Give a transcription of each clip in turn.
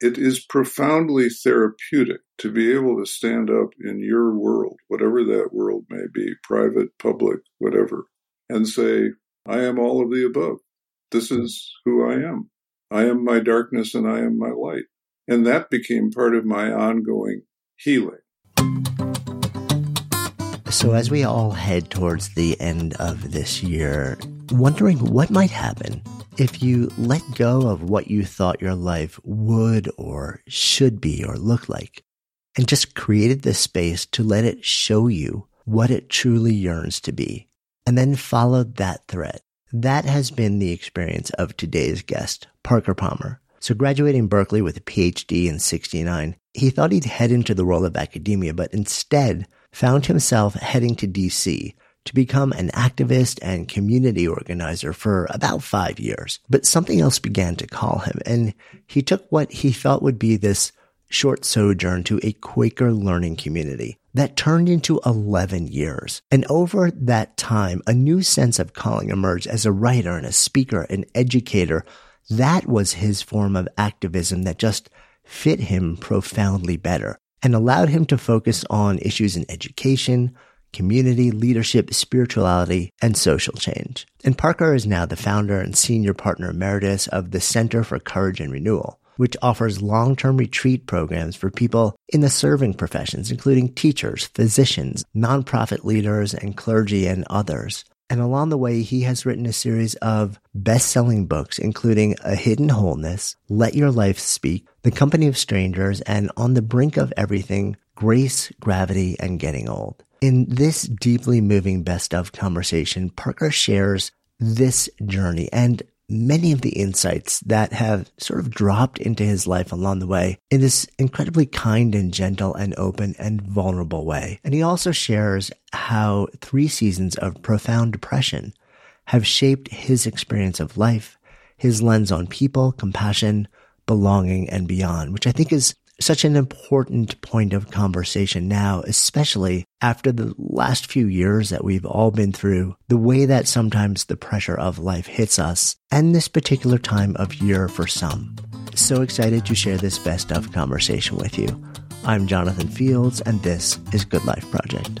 it is profoundly therapeutic to be able to stand up in your world, whatever that world may be, private, public, whatever, and say, I am all of the above. This is who I am. I am my darkness and I am my light. And that became part of my ongoing healing. So, as we all head towards the end of this year, wondering what might happen if you let go of what you thought your life would or should be or look like and just created the space to let it show you what it truly yearns to be and then followed that thread. That has been the experience of today's guest, Parker Palmer. So graduating Berkeley with a PhD in 69, he thought he'd head into the world of academia, but instead found himself heading to DC to become an activist and community organizer for about five years. But something else began to call him, and he took what he felt would be this short sojourn to a Quaker learning community that turned into 11 years. And over that time, a new sense of calling emerged as a writer and a speaker, an educator. That was his form of activism that just fit him profoundly better and allowed him to focus on issues in education, community, leadership, spirituality, and social change. And Parker is now the founder and senior partner emeritus of the Center for Courage and Renewal, which offers long-term retreat programs for people in the serving professions, including teachers, physicians, nonprofit leaders, and clergy and others. And along the way, he has written a series of best-selling books, including A Hidden Wholeness, Let Your Life Speak, The Company of Strangers, and On the Brink of Everything, Grace, Gravity, and Getting Old. In this deeply moving best of conversation, Parker shares this journey and many of the insights that have sort of dropped into his life along the way in this incredibly kind and gentle and open and vulnerable way. And he also shares how three seasons of profound depression have shaped his experience of life, his lens on people, compassion, belonging, and beyond, which I think is such an important point of conversation now, especially after the last few years that we've all been through, the way that sometimes the pressure of life hits us, and this particular time of year for some. So excited to share this best of conversation with you. I'm Jonathan Fields, and this is Good Life Project.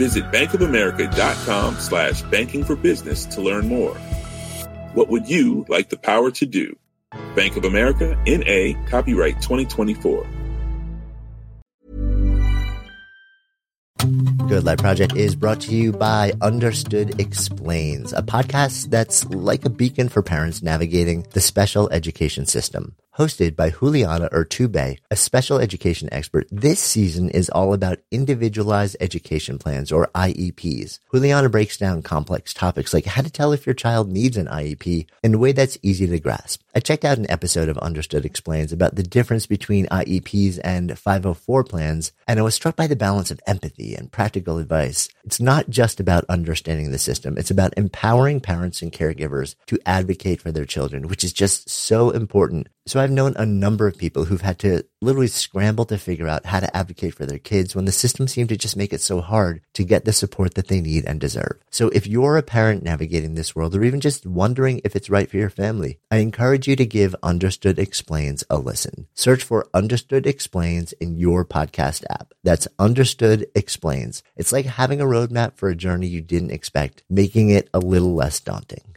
Visit bankofamerica.com slash banking for business to learn more. What would you like the power to do? Bank of America, N.A., copyright 2024. Good Life Project is brought to you by Understood Explains, a podcast that's like a beacon for parents navigating the special education system hosted by Juliana Urtubey, a special education expert. This season is all about individualized education plans or IEPs. Juliana breaks down complex topics like how to tell if your child needs an IEP in a way that's easy to grasp. I checked out an episode of Understood Explains about the difference between IEPs and 504 plans, and I was struck by the balance of empathy and practical advice. It's not just about understanding the system. It's about empowering parents and caregivers to advocate for their children, which is just so important so I've known a number of people who've had to literally scramble to figure out how to advocate for their kids when the system seemed to just make it so hard to get the support that they need and deserve. So if you're a parent navigating this world or even just wondering if it's right for your family, I encourage you to give Understood Explains a listen. Search for Understood Explains in your podcast app. That's Understood Explains. It's like having a roadmap for a journey you didn't expect, making it a little less daunting.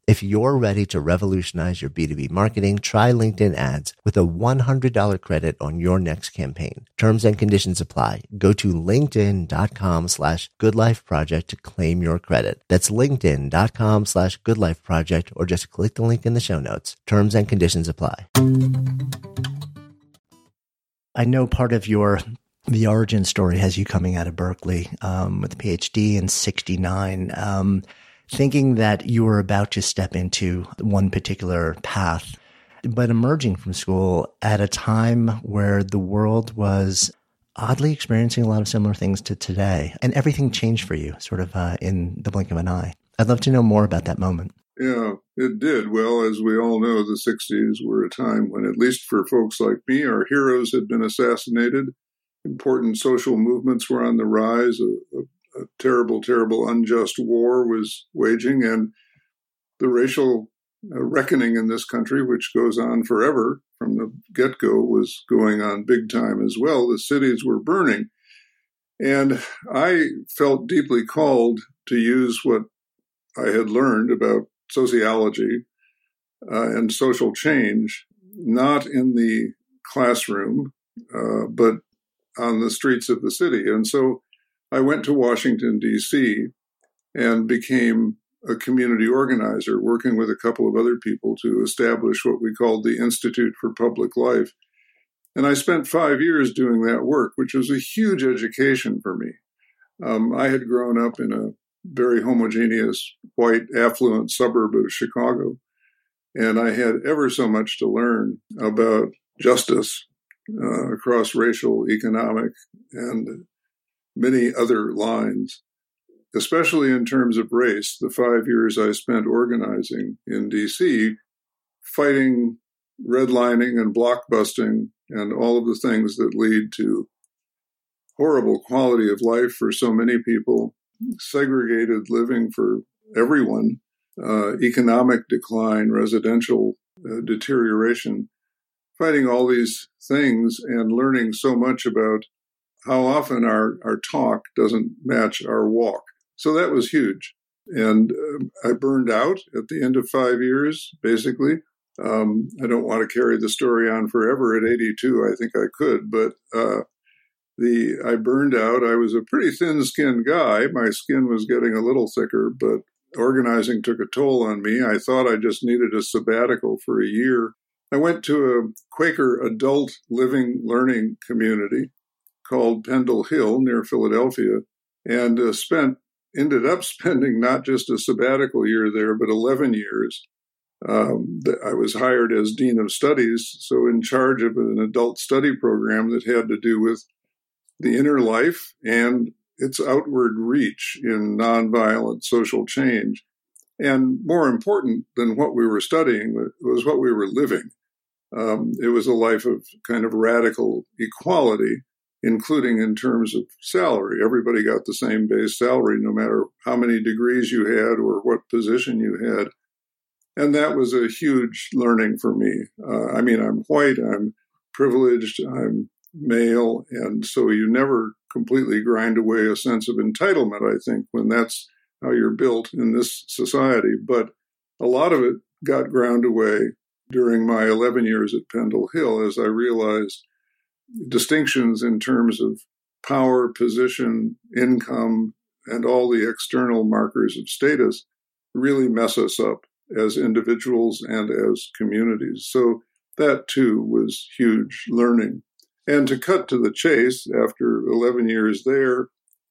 If you're ready to revolutionize your B2B marketing, try LinkedIn ads with a $100 credit on your next campaign. Terms and conditions apply. Go to linkedin.com slash goodlifeproject to claim your credit. That's linkedin.com slash goodlifeproject or just click the link in the show notes. Terms and conditions apply. I know part of your the origin story has you coming out of Berkeley um, with a PhD in 69. Um, thinking that you were about to step into one particular path, but emerging from school at a time where the world was oddly experiencing a lot of similar things to today and everything changed for you sort of uh, in the blink of an eye. I'd love to know more about that moment. Yeah, it did. Well, as we all know, the 60s were a time when, at least for folks like me, our heroes had been assassinated. Important social movements were on the rise. A, a a terrible, terrible, unjust war was waging, and the racial uh, reckoning in this country, which goes on forever from the get go, was going on big time as well. The cities were burning. And I felt deeply called to use what I had learned about sociology uh, and social change, not in the classroom, uh, but on the streets of the city. And so I went to Washington, D.C., and became a community organizer, working with a couple of other people to establish what we called the Institute for Public Life. And I spent five years doing that work, which was a huge education for me. Um, I had grown up in a very homogeneous, white, affluent suburb of Chicago, and I had ever so much to learn about justice uh, across racial, economic, and many other lines, especially in terms of race. The five years I spent organizing in DC, fighting redlining and blockbusting and all of the things that lead to horrible quality of life for so many people, segregated living for everyone, uh, economic decline, residential uh, deterioration, fighting all these things and learning so much about how often our, our talk doesn't match our walk. So that was huge. And uh, I burned out at the end of five years, basically. Um, I don't want to carry the story on forever. At 82, I think I could, but uh, the I burned out. I was a pretty thin-skinned guy. My skin was getting a little thicker, but organizing took a toll on me. I thought I just needed a sabbatical for a year. I went to a Quaker adult living learning community called Pendle Hill near Philadelphia and uh, spent ended up spending not just a sabbatical year there, but 11 years. Um, I was hired as Dean of Studies, so in charge of an adult study program that had to do with the inner life and its outward reach in nonviolent social change. And more important than what we were studying was what we were living. Um, it was a life of kind of radical equality including in terms of salary. Everybody got the same base salary, no matter how many degrees you had or what position you had. And that was a huge learning for me. Uh, I mean, I'm white, I'm privileged, I'm male, and so you never completely grind away a sense of entitlement, I think, when that's how you're built in this society. But a lot of it got ground away during my 11 years at Pendle Hill as I realized distinctions in terms of power, position, income, and all the external markers of status really mess us up as individuals and as communities. So that too was huge learning. And to cut to the chase, after 11 years there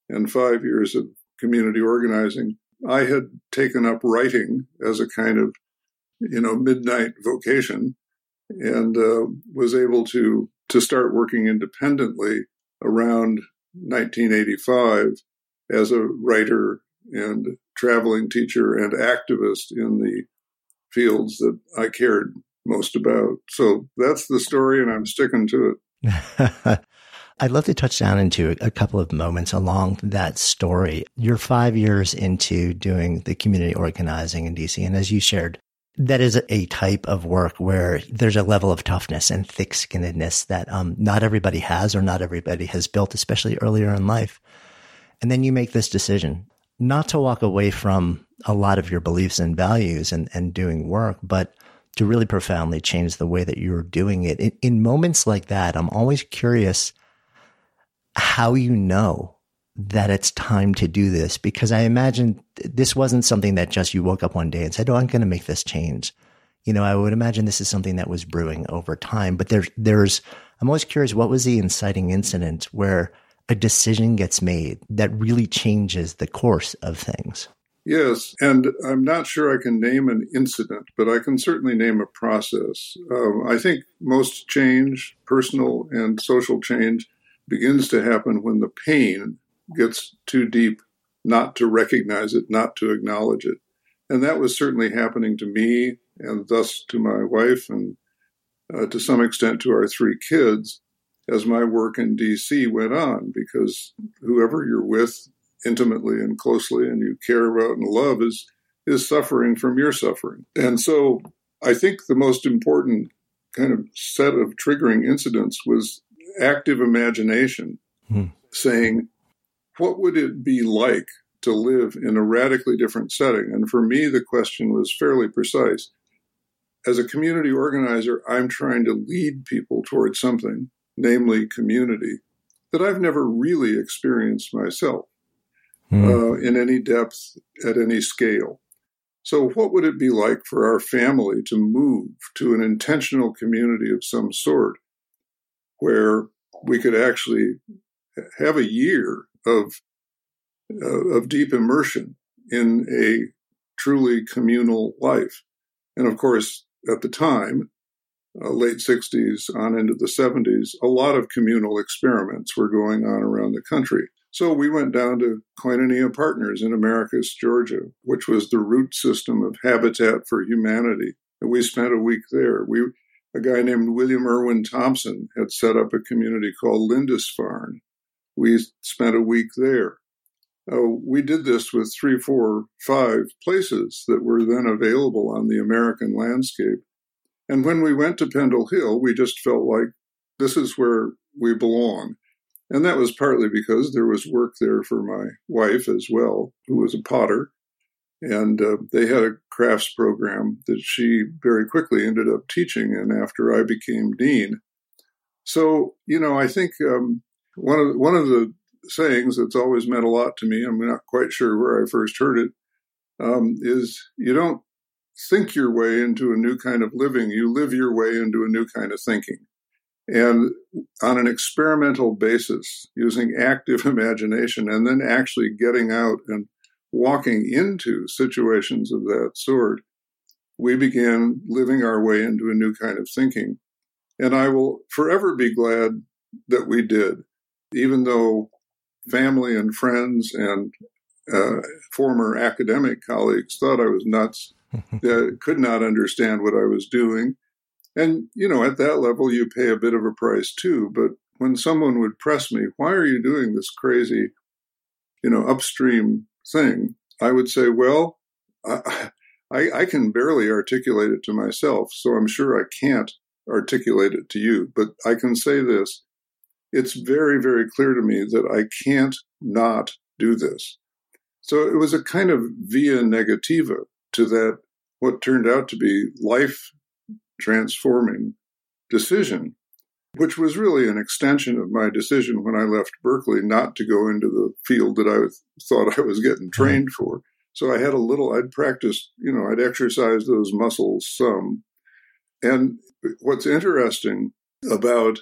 and five years of community organizing, I had taken up writing as a kind of, you know, midnight vocation and uh, was able to to start working independently around 1985 as a writer and traveling teacher and activist in the fields that I cared most about. So that's the story, and I'm sticking to it. I'd love to touch down into a couple of moments along that story. You're five years into doing the community organizing in DC. And as you shared, that is a type of work where there's a level of toughness and thick skinnedness that um, not everybody has or not everybody has built, especially earlier in life. And then you make this decision not to walk away from a lot of your beliefs and values and, and doing work, but to really profoundly change the way that you're doing it. In, in moments like that, I'm always curious how you know that it's time to do this because I imagine this wasn't something that just you woke up one day and said, "Oh, I'm going to make this change." You know, I would imagine this is something that was brewing over time. But there's, there's, I'm always curious, what was the inciting incident where a decision gets made that really changes the course of things? Yes, and I'm not sure I can name an incident, but I can certainly name a process. Um, I think most change, personal and social change, begins to happen when the pain gets too deep not to recognize it, not to acknowledge it. And that was certainly happening to me and thus to my wife and uh, to some extent to our three kids as my work in DC went on, because whoever you're with intimately and closely and you care about and love is is suffering from your suffering. And so I think the most important kind of set of triggering incidents was active imagination, hmm. saying, what would it be like to live in a radically different setting? And for me, the question was fairly precise. As a community organizer, I'm trying to lead people towards something, namely community, that I've never really experienced myself mm. uh, in any depth at any scale. So, what would it be like for our family to move to an intentional community of some sort where we could actually have a year of uh, of deep immersion in a truly communal life. And of course, at the time, uh, late 60s on into the 70s, a lot of communal experiments were going on around the country. So we went down to Koinonia Partners in Americus, Georgia, which was the root system of Habitat for Humanity. And we spent a week there. We a guy named William Irwin Thompson had set up a community called Lindisfarne. We spent a week there. Uh, we did this with three, four, five places that were then available on the American landscape. And when we went to Pendle Hill, we just felt like this is where we belong. And that was partly because there was work there for my wife as well, who was a potter. And uh, they had a crafts program that she very quickly ended up teaching in after I became dean. So, you know, I think um, one of one of the sayings that's always meant a lot to me, I'm not quite sure where I first heard it, um, is you don't think your way into a new kind of living, you live your way into a new kind of thinking. And on an experimental basis, using active imagination and then actually getting out and walking into situations of that sort, we began living our way into a new kind of thinking. And I will forever be glad that we did, even though family and friends and uh, former academic colleagues thought I was nuts, uh, could not understand what I was doing. And, you know, at that level, you pay a bit of a price too. But when someone would press me, why are you doing this crazy, you know, upstream thing? I would say, well, I, I, I can barely articulate it to myself, so I'm sure I can't articulate it to you. But I can say this it's very, very clear to me that I can't not do this. So it was a kind of via negativa to that, what turned out to be life transforming decision, which was really an extension of my decision when I left Berkeley not to go into the field that I thought I was getting trained for. So I had a little, I'd practiced, you know, I'd exercised those muscles some. And what's interesting about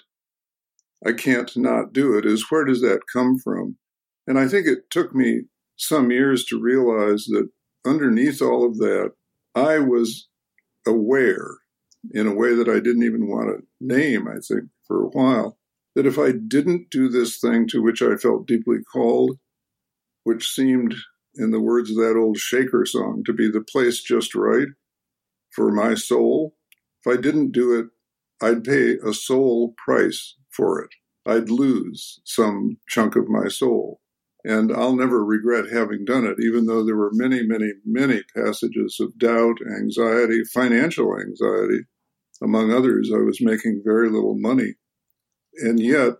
I can't not do it is where does that come from? And I think it took me some years to realize that underneath all of that, I was aware in a way that I didn't even want to name, I think, for a while, that if I didn't do this thing to which I felt deeply called, which seemed, in the words of that old Shaker song, to be the place just right for my soul, if I didn't do it, I'd pay a soul price for it. I'd lose some chunk of my soul. And I'll never regret having done it, even though there were many, many, many passages of doubt, anxiety, financial anxiety. Among others, I was making very little money. And yet,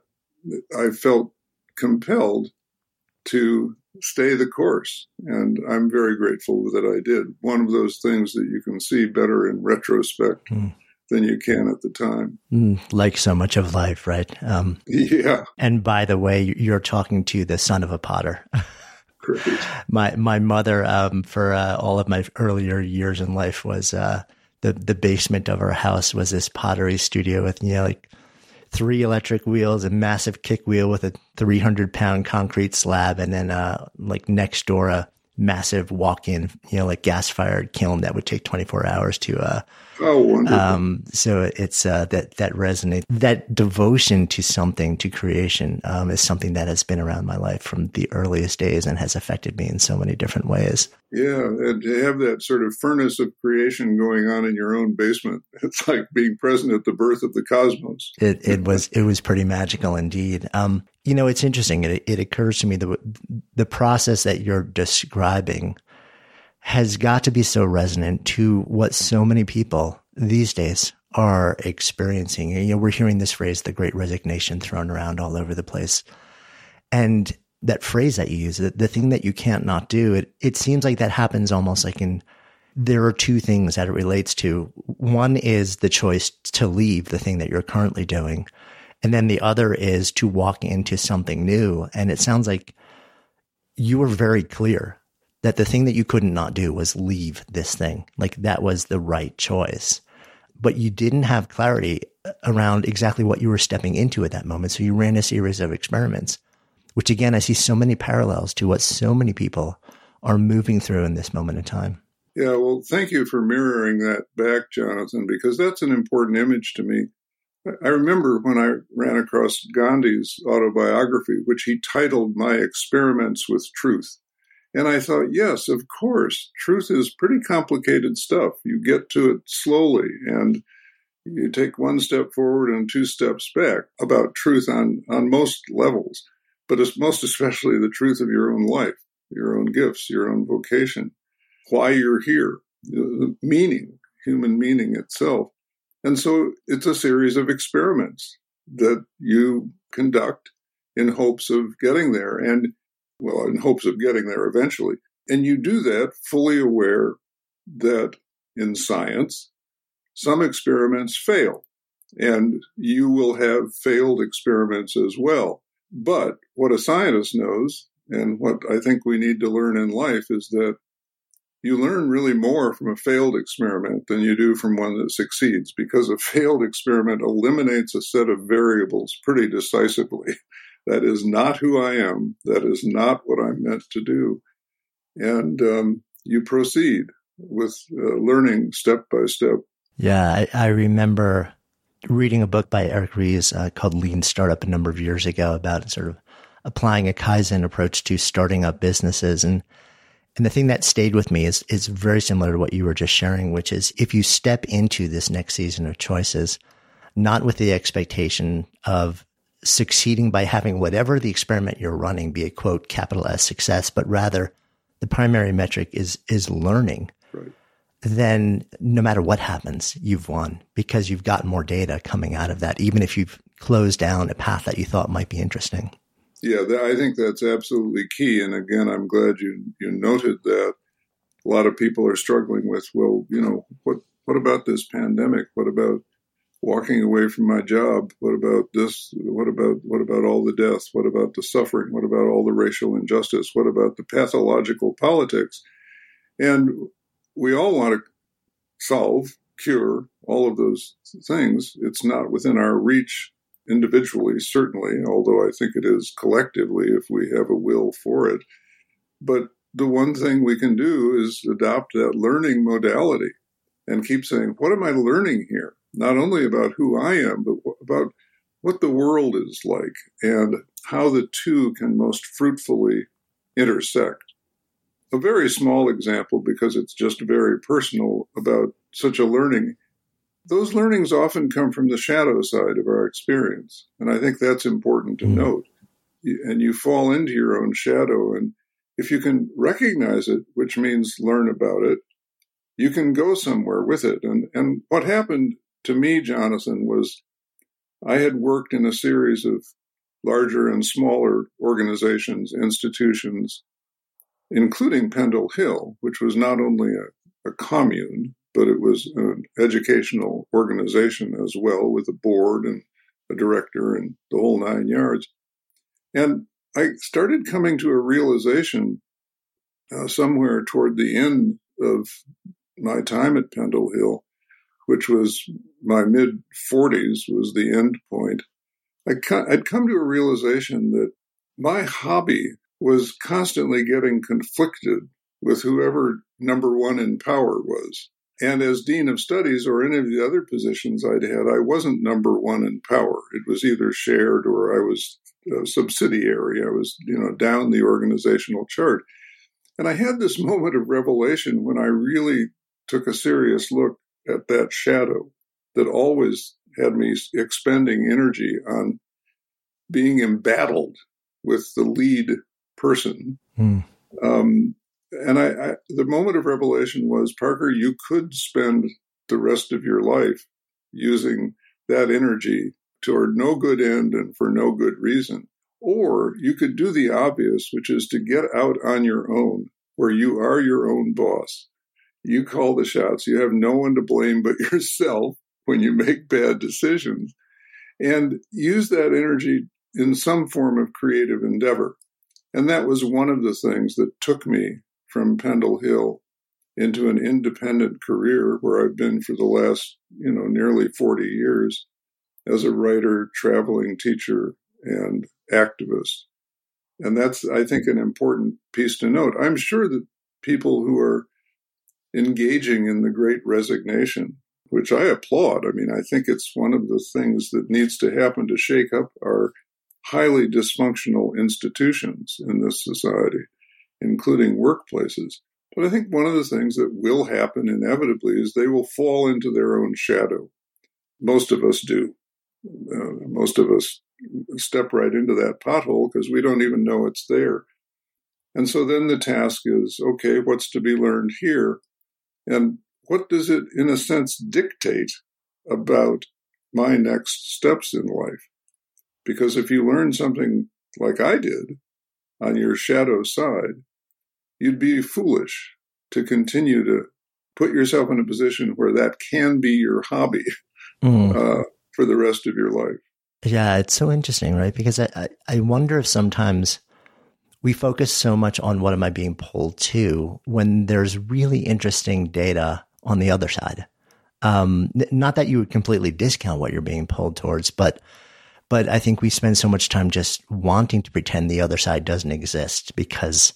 I felt compelled to stay the course. And I'm very grateful that I did. One of those things that you can see better in retrospect. Mm than you can at the time. Mm, like so much of life, right? Um, yeah. And by the way, you're talking to the son of a potter. Great. My my mother, um, for uh, all of my earlier years in life, was uh, the the basement of our house was this pottery studio with you know like three electric wheels, a massive kick wheel with a 300 pound concrete slab, and then uh, like next door a massive walk in, you know, like gas fired kiln that would take 24 hours to uh, Oh, wonderful. Um, so it's uh, that that resonate that devotion to something to creation um, is something that has been around my life from the earliest days and has affected me in so many different ways. Yeah, and to have that sort of furnace of creation going on in your own basement, it's like being present at the birth of the cosmos. It it was it was pretty magical indeed. Um, you know, it's interesting. It it occurs to me the the process that you're describing has got to be so resonant to what so many people these days are experiencing. You know, we're hearing this phrase, the great resignation thrown around all over the place. And that phrase that you use, the, the thing that you can't not do, it, it seems like that happens almost like in, there are two things that it relates to. One is the choice to leave the thing that you're currently doing. And then the other is to walk into something new. And it sounds like you were very clear that the thing that you couldn't not do was leave this thing. Like that was the right choice. But you didn't have clarity around exactly what you were stepping into at that moment. So you ran a series of experiments, which again, I see so many parallels to what so many people are moving through in this moment in time. Yeah, well, thank you for mirroring that back, Jonathan, because that's an important image to me. I remember when I ran across Gandhi's autobiography, which he titled My Experiments with Truth. And I thought, yes, of course, truth is pretty complicated stuff. You get to it slowly and you take one step forward and two steps back about truth on, on most levels, but it's most especially the truth of your own life, your own gifts, your own vocation, why you're here, meaning, human meaning itself. And so it's a series of experiments that you conduct in hopes of getting there. And well, in hopes of getting there eventually. And you do that fully aware that in science, some experiments fail, and you will have failed experiments as well. But what a scientist knows, and what I think we need to learn in life, is that you learn really more from a failed experiment than you do from one that succeeds because a failed experiment eliminates a set of variables pretty decisively. That is not who I am. That is not what I'm meant to do. And um, you proceed with uh, learning step by step. Yeah, I, I, remember reading a book by Eric Ries uh, called Lean Startup a number of years ago about sort of applying a Kaizen approach to starting up businesses. And and the thing that stayed with me is is very similar to what you were just sharing, which is if you step into this next season of choices, not with the expectation of succeeding by having whatever the experiment you're running be a quote capital S success, but rather the primary metric is is learning. Right. Then no matter what happens, you've won because you've got more data coming out of that, even if you've closed down a path that you thought might be interesting. Yeah, I think that's absolutely key. And again, I'm glad you you noted that. A lot of people are struggling with, well, you know, what what about this pandemic? What about walking away from my job? What about this? What about what about all the death? What about the suffering? What about all the racial injustice? What about the pathological politics? And we all want to solve, cure all of those things. It's not within our reach individually, certainly, although I think it is collectively if we have a will for it. But the one thing we can do is adopt that learning modality and keep saying, what am I learning here? Not only about who I am, but about what the world is like and how the two can most fruitfully intersect. A very small example, because it's just very personal about such a learning. Those learnings often come from the shadow side of our experience. And I think that's important to mm. note. And you fall into your own shadow. And if you can recognize it, which means learn about it, you can go somewhere with it. And, and what happened to me, Jonathan, was I had worked in a series of larger and smaller organizations, institutions, including Pendle Hill, which was not only a, a commune, but it was an educational organization as well, with a board and a director and the whole nine yards. And I started coming to a realization uh, somewhere toward the end of my time at Pendle Hill, which was my mid 40s, was the end point. I I'd come to a realization that my hobby was constantly getting conflicted with whoever number one in power was. And as dean of studies or any of the other positions I'd had, I wasn't number one in power. It was either shared or I was a subsidiary. I was, you know, down the organizational chart. And I had this moment of revelation when I really took a serious look at that shadow that always had me expending energy on being embattled with the lead person. Mm. Um, and I, I, the moment of revelation was Parker, you could spend the rest of your life using that energy toward no good end and for no good reason. Or you could do the obvious, which is to get out on your own, where you are your own boss. You call the shots. You have no one to blame but yourself when you make bad decisions. And use that energy in some form of creative endeavor. And that was one of the things that took me from Pendle Hill into an independent career where I've been for the last, you know, nearly 40 years as a writer, traveling teacher, and activist. And that's, I think, an important piece to note. I'm sure that people who are engaging in the great resignation, which I applaud, I mean, I think it's one of the things that needs to happen to shake up our highly dysfunctional institutions in this society, including workplaces. But I think one of the things that will happen inevitably is they will fall into their own shadow. Most of us do. Uh, most of us step right into that pothole because we don't even know it's there. And so then the task is okay, what's to be learned here? And what does it, in a sense, dictate about my next steps in life? Because if you learn something like I did on your shadow side, you'd be foolish to continue to put yourself in a position where that can be your hobby mm. uh, for the rest of your life. Yeah, it's so interesting, right? Because I, I wonder if sometimes we focus so much on what am I being pulled to when there's really interesting data on the other side. Um, not that you would completely discount what you're being pulled towards, but but I think we spend so much time just wanting to pretend the other side doesn't exist because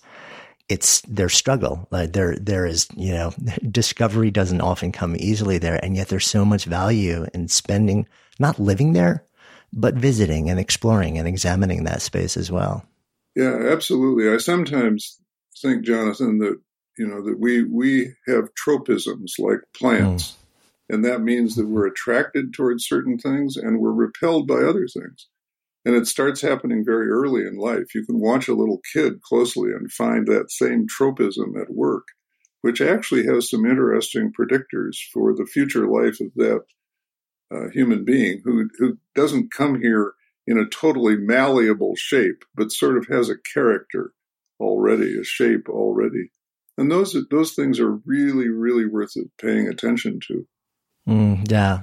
it's their struggle. Like there, there is, you know, discovery doesn't often come easily there. And yet there's so much value in spending, not living there, but visiting and exploring and examining that space as well. Yeah, absolutely. I sometimes think, Jonathan, that, you know, that we, we have tropisms like plants. Mm. And that means that we're attracted towards certain things and we're repelled by other things. And it starts happening very early in life. You can watch a little kid closely and find that same tropism at work, which actually has some interesting predictors for the future life of that uh, human being who, who doesn't come here in a totally malleable shape, but sort of has a character already, a shape already. And those, those things are really, really worth paying attention to. Mm, yeah.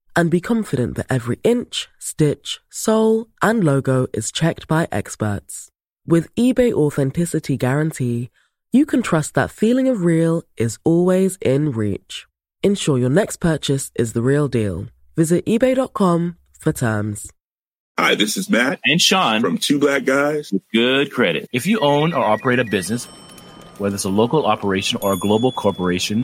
and be confident that every inch, stitch, sole, and logo is checked by experts. With eBay Authenticity Guarantee, you can trust that feeling of real is always in reach. Ensure your next purchase is the real deal. Visit eBay.com for terms. Hi, this is Matt And Sean from Two Black Guys. with good credit. If you own or operate a business, whether it's a local operation or a global corporation,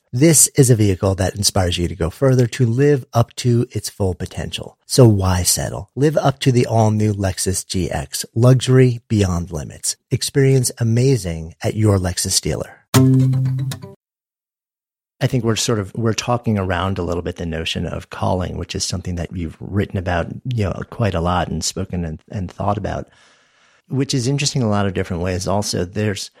This is a vehicle that inspires you to go further to live up to its full potential. So why settle? Live up to the all new Lexus GX, luxury beyond limits. Experience amazing at your Lexus dealer. I think we're sort of we're talking around a little bit the notion of calling, which is something that you've written about, you know, quite a lot and spoken and, and thought about, which is interesting in a lot of different ways. Also, there's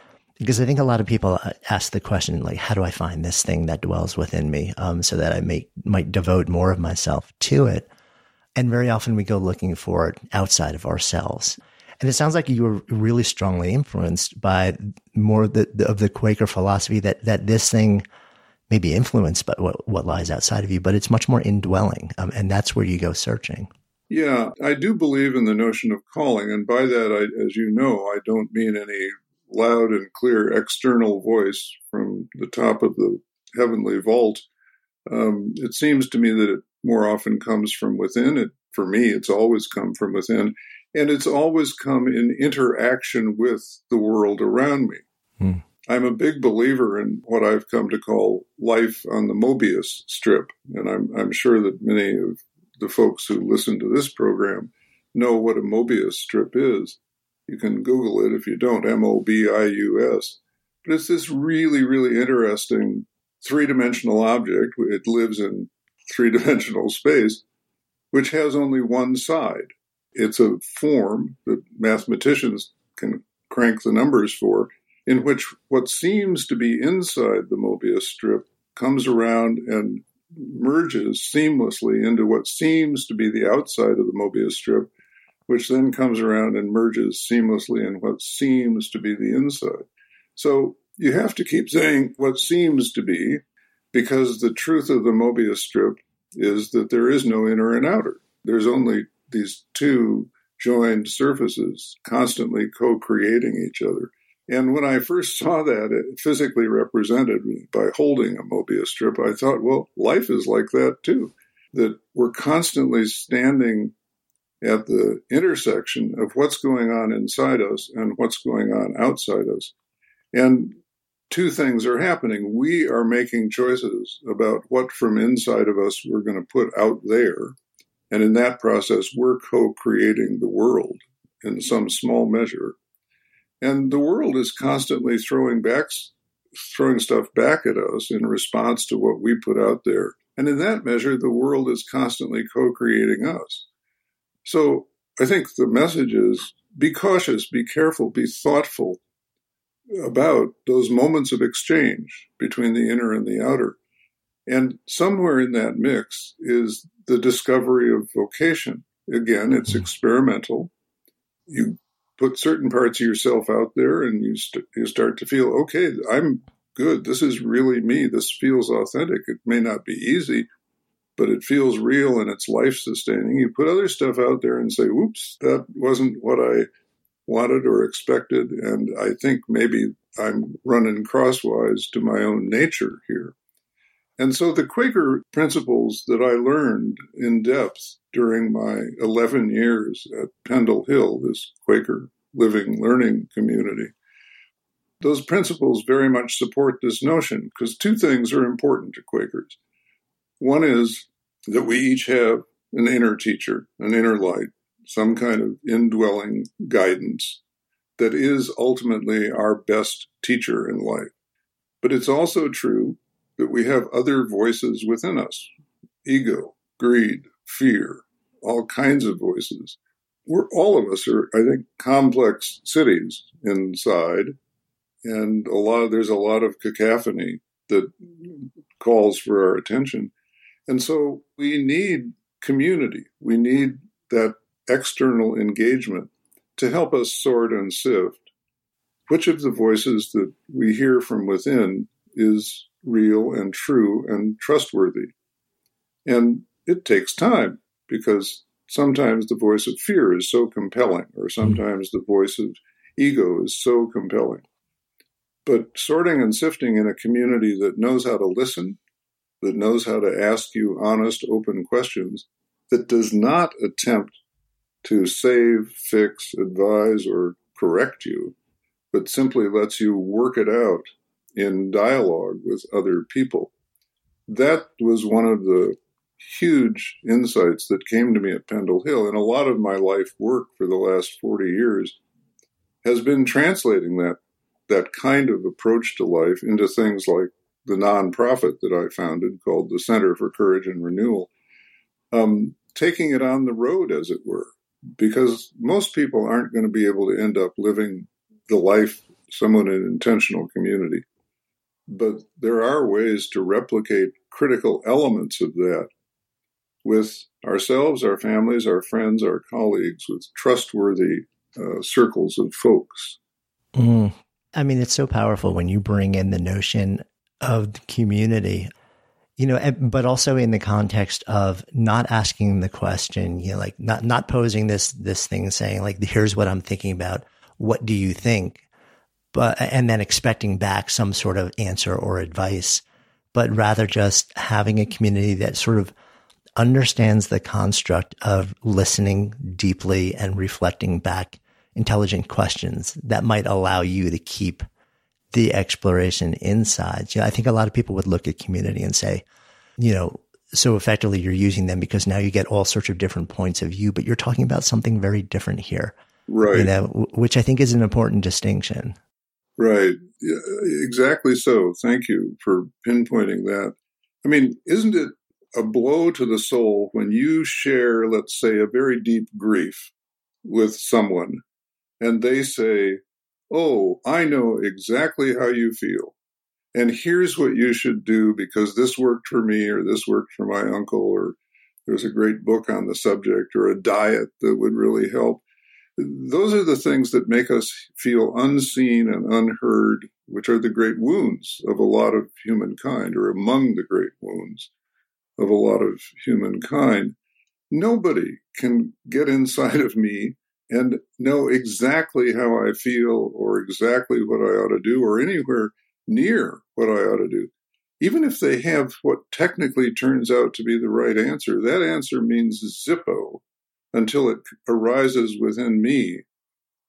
because I think a lot of people ask the question like, how do I find this thing that dwells within me, um, so that I may might devote more of myself to it. And very often we go looking for it outside of ourselves. And it sounds like you were really strongly influenced by more of the, of the Quaker philosophy that that this thing may be influenced by what, what lies outside of you, but it's much more indwelling. Um, and that's where you go searching. Yeah, I do believe in the notion of calling. And by that, I, as you know, I don't mean any loud and clear external voice from the top of the heavenly vault. Um, it seems to me that it more often comes from within. It, for me, it's always come from within. And it's always come in interaction with the world around me. Hmm. I'm a big believer in what I've come to call life on the Mobius strip. And I'm, I'm sure that many of the folks who listen to this program know what a Mobius strip is. You can Google it if you don't, M O B I U S. But it's this really, really interesting three dimensional object. It lives in three dimensional space, which has only one side. It's a form that mathematicians can crank the numbers for, in which what seems to be inside the Mobius strip comes around and merges seamlessly into what seems to be the outside of the Mobius strip, which then comes around and merges seamlessly in what seems to be the inside. So you have to keep saying what seems to be, because the truth of the Mobius strip is that there is no inner and outer. There's only these two joined surfaces constantly co creating each other. And when I first saw that physically represented by holding a Mobius strip, I thought, well, life is like that too. That we're constantly standing at the intersection of what's going on inside us and what's going on outside us. And two things are happening. We are making choices about what from inside of us we're going to put out there. And in that process, we're co creating the world in some small measure. And the world is constantly throwing back, throwing stuff back at us in response to what we put out there. And in that measure, the world is constantly co creating us. So I think the message is be cautious, be careful, be thoughtful about those moments of exchange between the inner and the outer. And somewhere in that mix is the discovery of vocation. Again, it's mm-hmm. experimental. You put certain parts of yourself out there and you, st- you start to feel, okay, I'm good. This is really me. This feels authentic. It may not be easy, but it feels real and it's life sustaining. You put other stuff out there and say, whoops, that wasn't what I wanted or expected. And I think maybe I'm running crosswise to my own nature here. And so the Quaker principles that I learned in depth during my 11 years at Pendle Hill, this Quaker living learning community, those principles very much support this notion because two things are important to Quakers. One is that we each have an inner teacher, an inner light, some kind of indwelling guidance that is ultimately our best teacher in life. But it's also true that we have other voices within us ego, greed, fear, all kinds of voices. We're all of us are, I think, complex cities inside, and a lot of, there's a lot of cacophony that calls for our attention. And so we need community. We need that external engagement to help us sort and sift which of the voices that we hear from within is real and true and trustworthy. And it takes time because sometimes the voice of fear is so compelling, or hmm. sometimes the voice of ego is so compelling. But sorting and sifting in a community that knows how to listen, that knows how to ask you honest, open questions, that does not attempt to save, fix, advise, or correct you, but simply lets you work it out in dialogue with other people. That was one of the huge insights that came to me at Pendle Hill. And a lot of my life work for the last 40 years has been translating that, that kind of approach to life into things like the nonprofit that I founded called the Center for Courage and Renewal, um, taking it on the road, as it were because most people aren't going to be able to end up living the life someone in an intentional community. But there are ways to replicate critical elements of that with ourselves, our families, our friends, our colleagues, with trustworthy uh, circles of folks. Mm. I mean, it's so powerful when you bring in the notion of the community you know, but also in the context of not asking the question, you know, like not, not posing this, this thing saying like, here's what I'm thinking about. What do you think? But, and then expecting back some sort of answer or advice, but rather just having a community that sort of understands the construct of listening deeply and reflecting back intelligent questions that might allow you to keep the exploration inside. You know, I think a lot of people would look at community and say, you know, so effectively you're using them because now you get all sorts of different points of view, but you're talking about something very different here. Right. You know, which I think is an important distinction. Right. Yeah, exactly so. Thank you for pinpointing that. I mean, isn't it a blow to the soul when you share, let's say, a very deep grief with someone and they say, Oh, I know exactly how you feel. and here's what you should do because this worked for me or this worked for my uncle or there's a great book on the subject or a diet that would really help. Those are the things that make us feel unseen and unheard, which are the great wounds of a lot of humankind or among the great wounds of a lot of humankind. Nobody can get inside of me and know exactly how I feel or exactly what I ought to do or anywhere near what I ought to do. Even if they have what technically turns out to be the right answer, that answer means zippo until it arises within me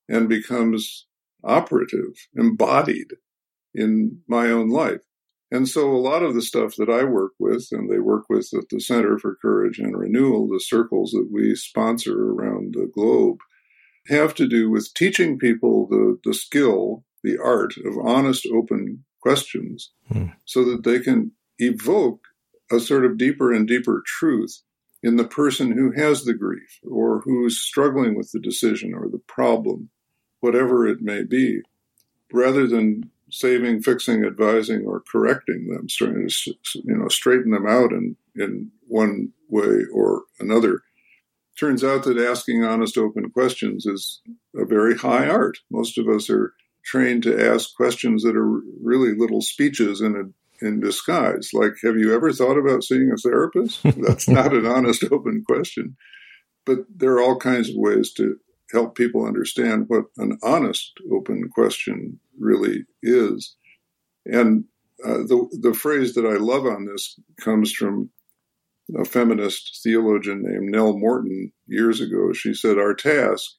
and becomes operative, embodied in my own life. And so a lot of the stuff that I work with and they work with at the Center for Courage and Renewal, the circles that we sponsor around the globe, have to do with teaching people the, the skill, the art of honest, open questions hmm. so that they can evoke a sort of deeper and deeper truth in the person who has the grief or who's struggling with the decision or the problem, whatever it may be, rather than saving, fixing, advising, or correcting them, trying to you know straighten them out in in one way or another. Turns out that asking honest, open questions is a very high art. Most of us are trained to ask questions that are really little speeches in a, in disguise. Like, have you ever thought about seeing a therapist? That's not an honest, open question. But there are all kinds of ways to help people understand what an honest, open question really is. And uh, the the phrase that I love on this comes from a feminist theologian named Nelle Morton years ago. She said, "Our task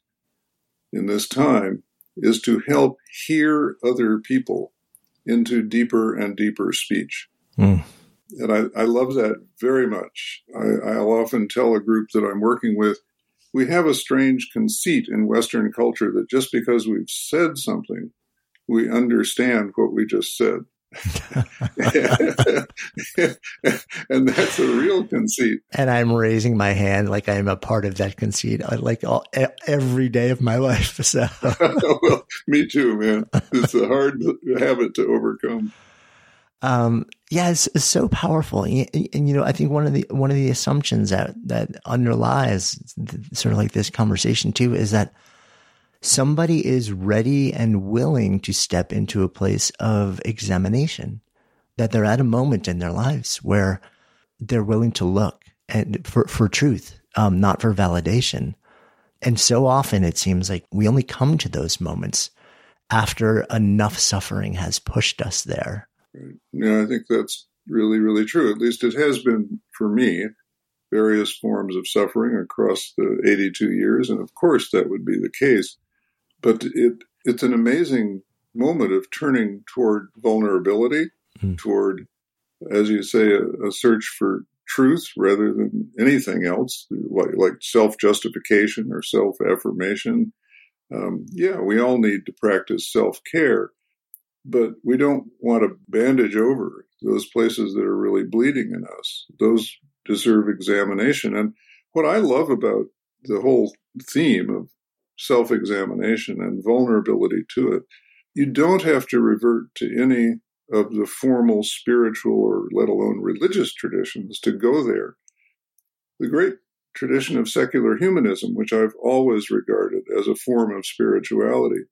in this time is to help hear other people into deeper and deeper speech. Mm. And I, I, love that very much. I, I'll often tell a group that I'm working with we have a strange conceit in Western culture that just because we've said something, we understand what we just said. and that's a real conceit. And I'm raising my hand like I'm a part of that conceit, uh, like all, every day of my life. So, well, me too, man. It's a hard habit to overcome. Um, yeah, it's, it's, so powerful, and, and, you know, I think one of the one of the assumptions that that underlies sort of like this conversation too is that somebody is ready and willing to step into a place of examination, that they're at a moment in their lives where they're willing to look and for, for truth, um, not for validation. And so often it seems like we only come to those moments after enough suffering has pushed us there. Yeah, I think that's really, really true. At least it has been for me, various forms of suffering across the 82 years. And of course, that would be the case but it it's an amazing moment of turning toward vulnerability, mm. toward, as you say, a, a, search for truth rather than anything else, like, like self justification or self affirmation. Um, yeah, we all need to practice self care, but we don't want to bandage over those places that are really bleeding in us. Those deserve examination. And what I love about the whole theme of self examination and vulnerability to it. You don't have to revert to any of the formal spiritual or let alone religious traditions to go there. The great tradition of secular humanism, which I've always regarded as a form of spirituality,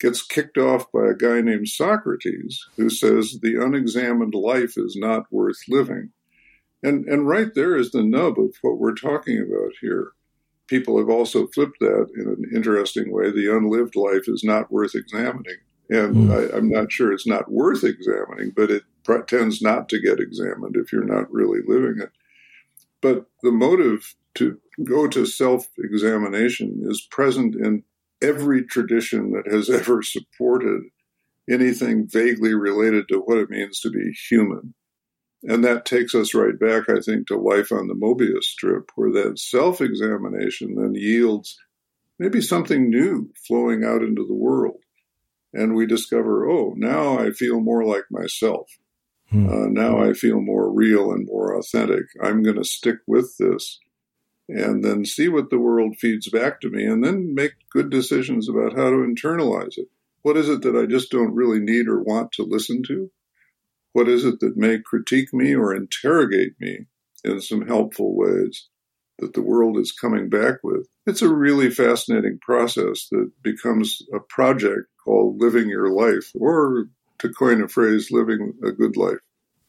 gets kicked off by a guy named Socrates who says the unexamined life is not worth living. And, and right there is the nub of what we're talking about here people have also flipped that in an interesting way. The unlived life is not worth examining. And mm. I, am not sure it's not worth examining, but it tends not to get examined if you're not really living it. But the motive to go to self examination is present in every tradition that has ever supported anything vaguely related to what it means to be human. And that takes us right back, I think, to life on the Mobius strip, where that self examination then yields maybe something new flowing out into the world. And we discover, oh, now I feel more like myself. Hmm. Uh, now I feel more real and more authentic. I'm going to stick with this and then see what the world feeds back to me and then make good decisions about how to internalize it. What is it that I just don't really need or want to listen to? What is it that may critique me or interrogate me in some helpful ways that the world is coming back with? It's a really fascinating process that becomes a project called living your life, or to coin a phrase, living a good life.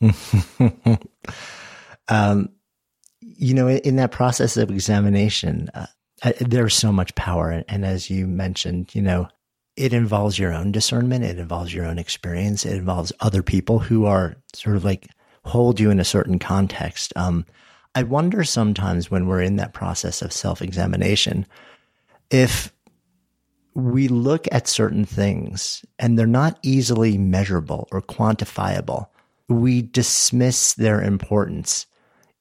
um, you know, in that process of examination, uh, there's so much power. And as you mentioned, you know, it involves your own discernment. It involves your own experience. It involves other people who are sort of like hold you in a certain context. Um, I wonder sometimes when we're in that process of self examination, if we look at certain things and they're not easily measurable or quantifiable, we dismiss their importance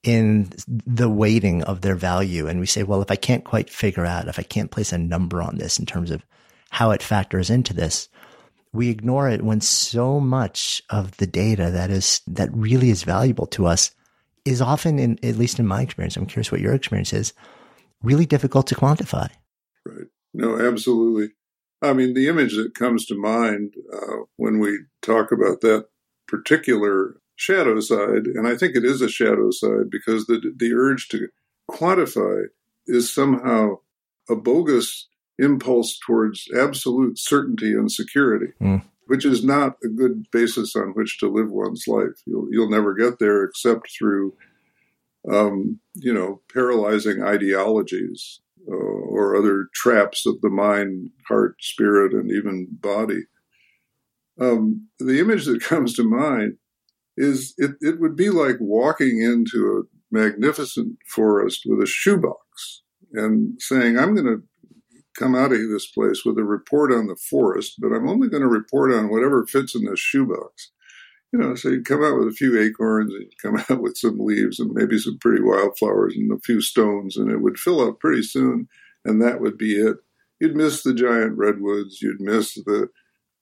in the weighting of their value. And we say, well, if I can't quite figure out, if I can't place a number on this in terms of how it factors into this, we ignore it when so much of the data that is, that really is valuable to us is often in, at least in my experience, I'm curious what your experience is, really difficult to quantify. Right. No, absolutely. I mean, the image that comes to mind uh, when we talk about that particular shadow side, and I think it is a shadow side because the the urge to quantify is somehow a bogus impulse towards absolute certainty and security, mm. which is not a good basis on which to live one's life. You'll you'll never get there except through, um, you know, paralyzing ideologies uh, or other traps of the mind, heart, spirit, and even body. Um, the image that comes to mind is it, it would be like walking into a magnificent forest with a shoebox and saying, I'm going to come out of this place with a report on the forest, but I'm only going to report on whatever fits in this shoebox. You know, so you'd come out with a few acorns and you'd come out with some leaves and maybe some pretty wildflowers and a few stones, and it would fill up pretty soon, and that would be it. You'd miss the giant redwoods, you'd miss the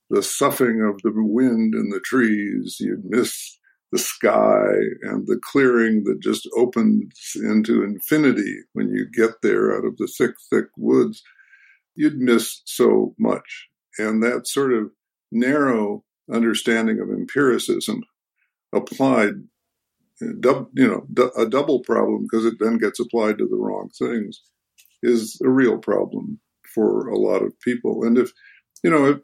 the soughing of the wind in the trees, you'd miss the sky and the clearing that just opens into infinity when you get there out of the thick, thick woods, you'd miss so much. And that sort of narrow understanding of empiricism applied, you know, a double problem because it then gets applied to the wrong things is a real problem for a lot of people. And if, you know, if,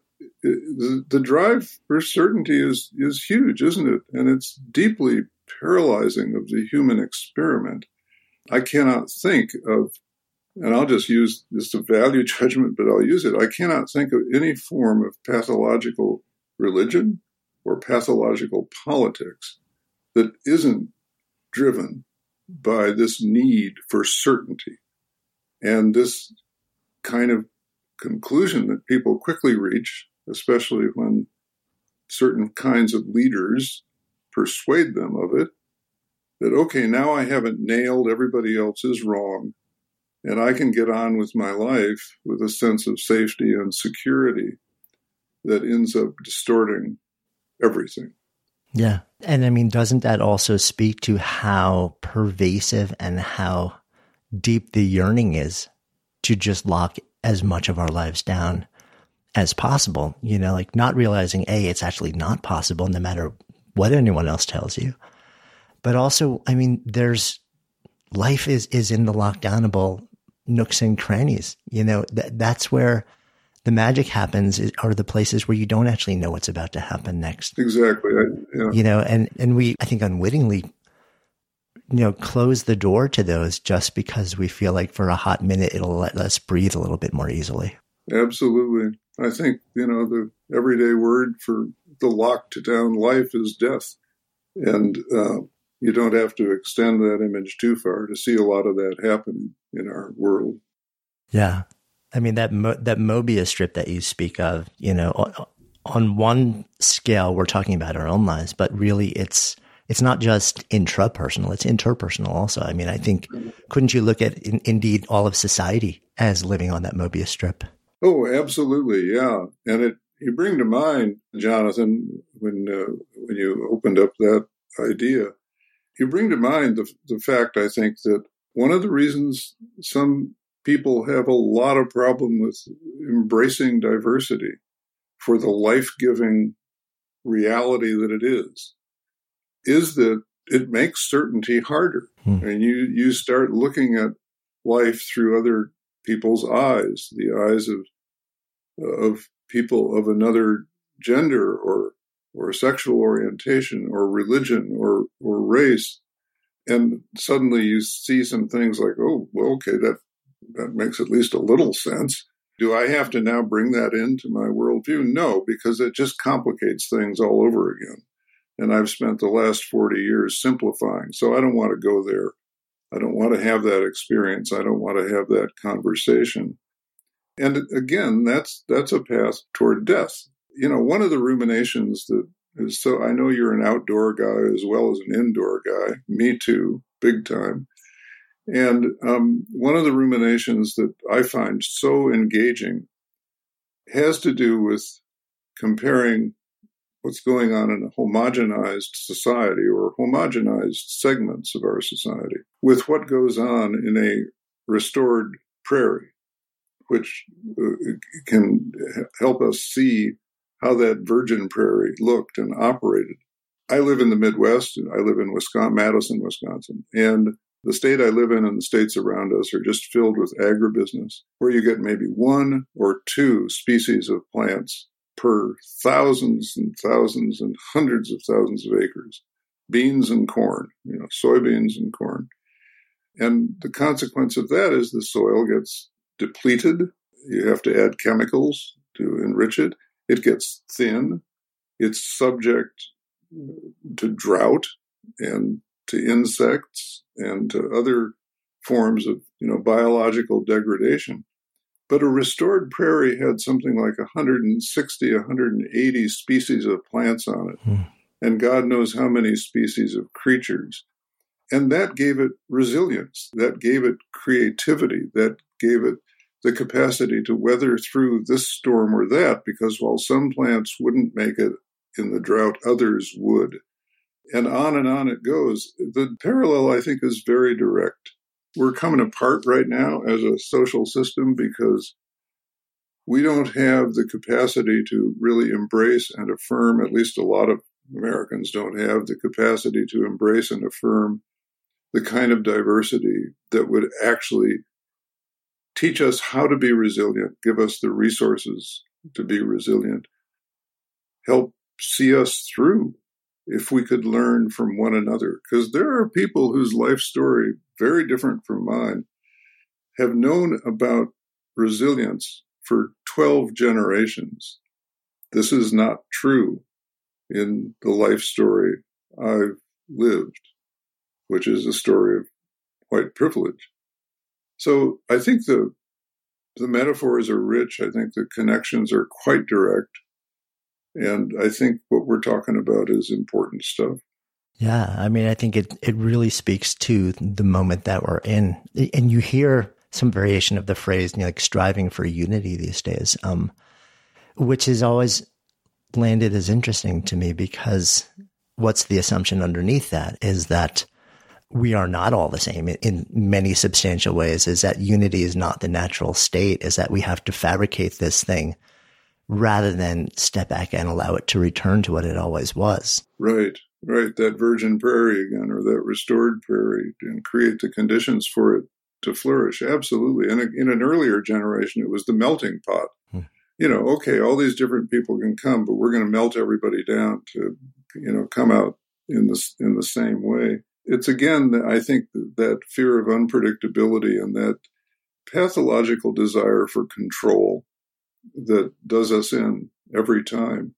the, drive for certainty is is huge, isn't it? And it's deeply paralyzing of the human experiment. I cannot think of, and I'll just use this a value judgment, but I'll use it. I cannot think of any form of pathological religion or pathological politics that isn't driven by this need for certainty and this kind of conclusion that people quickly reach, especially when certain kinds of leaders persuade them of it, that, okay, now I haven't nailed everybody else is wrong, and I can get on with my life with a sense of safety and security that ends up distorting everything. Yeah. And I mean, doesn't that also speak to how pervasive and how deep the yearning is to just lock as much of our lives down as possible, you know, like not realizing A, it's actually not possible no matter what anyone else tells you. But also, I mean, there's life is, is in the lockdownable nooks and crannies. You know, that that's where the magic happens is, are the places where you don't actually know what's about to happen next. Exactly. I, yeah. You know, and, and we, I think unwittingly you know, close the door to those just because we feel like for a hot minute it'll let us breathe a little bit more easily. Absolutely. I think, you know, the everyday word for the locked down life is death. And uh, you don't have to extend that image too far to see a lot of that happening in our world. Yeah. I mean, that, Mo- that Mobius strip that you speak of, you know, on one scale, we're talking about our own lives, but really it's, it's not just intrapersonal, it's interpersonal also. I mean, I think, couldn't you look at in, indeed all of society as living on that Mobius strip? Oh, absolutely. Yeah. And it, you bring to mind, Jonathan, when, uh, when you opened up that idea, you bring to mind the, the fact, I think, that one of the reasons some people have a lot of problem with embracing diversity for the life giving reality that it is is that it makes certainty harder. Hmm. And you, you start looking at life through other people's eyes, the eyes of, of people of another gender or, or sexual orientation or religion or, or race. And suddenly you see some things like, oh, well, okay, that, that makes at least a little sense. Do I have to now bring that into my worldview? No, because it just complicates things all over again. And I've spent the last 40 years simplifying. So I don't want to go there. I don't want to have that experience. I don't want to have that conversation. And again, that's that's a path toward death. You know, one of the ruminations that so I know you're an outdoor guy as well as an indoor guy. Me too, big time. And um, one of the ruminations that I find so engaging has to do with comparing what's going on in a homogenized society or homogenized segments of our society with what goes on in a restored prairie, which uh, can help us see how that virgin prairie looked and operated. I live in the Midwest. I live in Wisconsin, Madison, Wisconsin, and the state I live in and the states around us are just filled with agribusiness, where you get maybe one or two species of plants per thousands and thousands and hundreds of thousands of acres. Beans and corn, you know, soybeans and corn. And the consequence of that is the soil gets depleted. You have to add chemicals to enrich it. It gets thin. It's subject to drought and to insects and to other forms of you know biological degradation. But a restored prairie had something like 160, 180 species of plants on it, Hmm. and God knows how many species of creatures. And that gave it resilience, that gave it creativity, that gave it the capacity to weather through this storm or that, because while some plants wouldn't make it in the drought, others would and on and on it goes. The parallel, I think, is very direct. We're coming apart right now as a social system because we don't have the capacity to really embrace and affirm, at least a lot of Americans don't have the capacity to embrace and affirm the kind of diversity that would actually teach us how to be resilient, give us the resources to be resilient, help see us through if we could learn from one another. Because there are people whose life story, very different from mine, have known about resilience for 12 generations. This is not true in the life story I've lived, which is a story of white privilege. So I think the the metaphors are rich. I think the connections are quite direct. And I think what we're talking about is important stuff. Yeah, I mean, I think it it really speaks to the moment that we're in, and you hear some variation of the phrase, you know, like striving for unity these days, um, which has always landed as interesting to me because what's the assumption underneath that is that we are not all the same in many substantial ways. Is that unity is not the natural state? Is that we have to fabricate this thing rather than step back and allow it to return to what it always was. Right, right. That virgin prairie again, or that restored prairie, and create the conditions for it to flourish. Absolutely. And in an earlier generation, it was the melting pot. Hmm. You know, okay, all these different people can come, but we're going to melt everybody down to, you know, come out in the in the same way. It's again, I think, that fear of unpredictability and that pathological desire for control that does us in every time.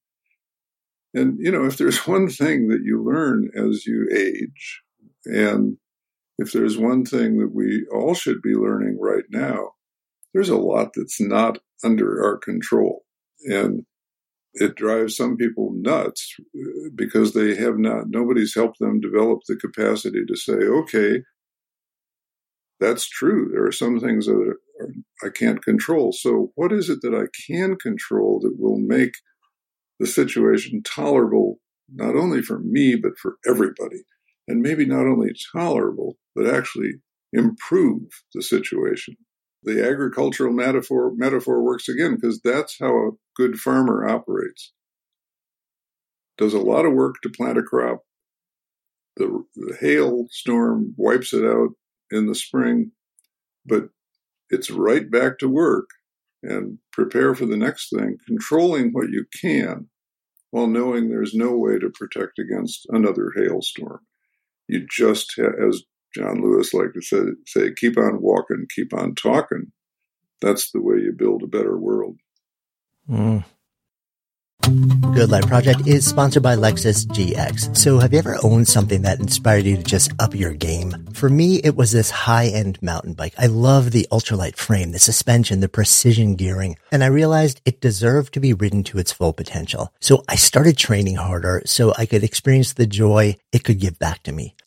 And, you know, if there's one thing that you learn as you age, and if there's one thing that we all should be learning right now, there's a lot that's not under our control. And it drives some people nuts uh, because they have not, nobody's helped them develop the capacity to say, okay, that's true. There are some things that are, I can't control. So, what is it that I can control that will make the situation tolerable, not only for me, but for everybody? And maybe not only tolerable, but actually improve the situation. The agricultural metaphor, metaphor works again because that's how a good farmer operates. Does a lot of work to plant a crop, the, the hailstorm wipes it out in the spring, but it's right back to work and prepare for the next thing, controlling what you can while knowing there's no way to protect against another hailstorm. You just, as John Lewis liked to say, say, keep on walking, keep on talking. That's the way you build a better world. Mm. Good Life Project is sponsored by Lexus GX. So have you ever owned something that inspired you to just up your game? For me, it was this high-end mountain bike. I love the ultralight frame, the suspension, the precision gearing, and I realized it deserved to be ridden to its full potential. So I started training harder so I could experience the joy it could give back to me.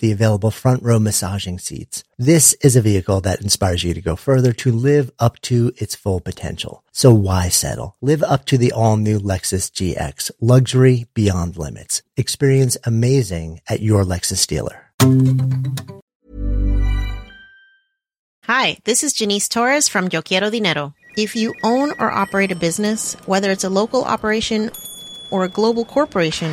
the available front row massaging seats. This is a vehicle that inspires you to go further to live up to its full potential. So why settle? Live up to the all new Lexus GX, luxury beyond limits. Experience amazing at your Lexus dealer. Hi, this is Janice Torres from Yo Quiero Dinero. If you own or operate a business, whether it's a local operation or a global corporation,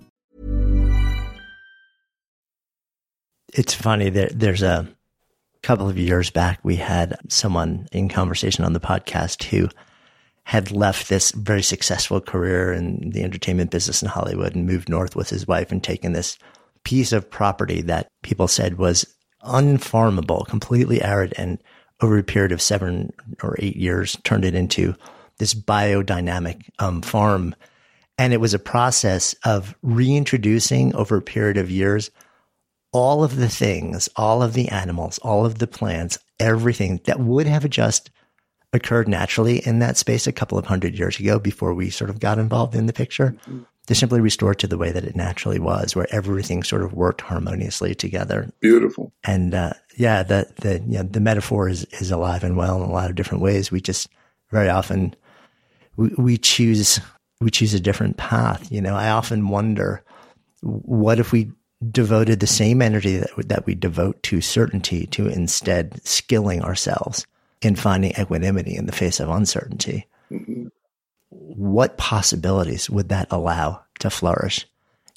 It's funny that there's a couple of years back, we had someone in conversation on the podcast who had left this very successful career in the entertainment business in Hollywood and moved north with his wife and taken this piece of property that people said was unfarmable, completely arid, and over a period of seven or eight years turned it into this biodynamic um, farm. And it was a process of reintroducing over a period of years all of the things, all of the animals, all of the plants, everything that would have just occurred naturally in that space a couple of hundred years ago before we sort of got involved in the picture mm-hmm. to simply restore to the way that it naturally was, where everything sort of worked harmoniously together. Beautiful. And uh, yeah, the the you know, the metaphor is is alive and well in a lot of different ways. We just very often we, we choose we choose a different path. You know, I often wonder what if we devoted the same energy that, that we devote to certainty to instead skilling ourselves in finding equanimity in the face of uncertainty. Mm-hmm. What possibilities would that allow to flourish?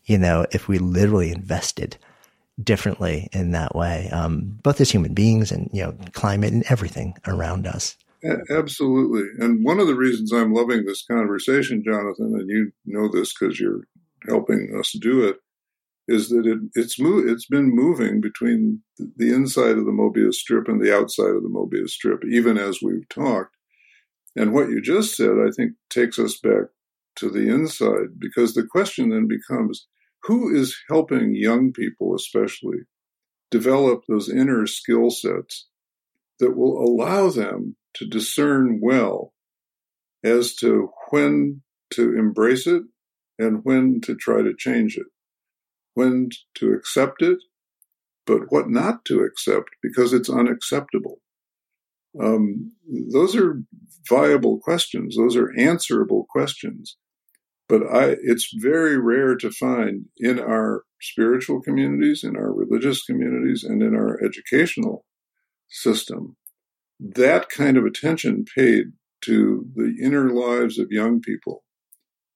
You know, if we literally invested differently in that way, um, both as human beings and, you know, climate and everything around us. Absolutely. And one of the reasons I'm loving this conversation, Jonathan, and you know this because you're helping us do it, is that it, it's mo- it's been moving between the inside of the Mobius strip and the outside of the Mobius strip, even as we've talked. And what you just said, I think, takes us back to the inside because the question then becomes who is helping young people, especially, develop those inner skill sets that will allow them to discern well as to when to embrace it and when to try to change it, when to accept it, but what not to accept because it's unacceptable. Um, those are viable questions. Those are answerable questions. But I, it's very rare to find in our spiritual communities, in our religious communities, and in our educational system that kind of attention paid to the inner lives of young people,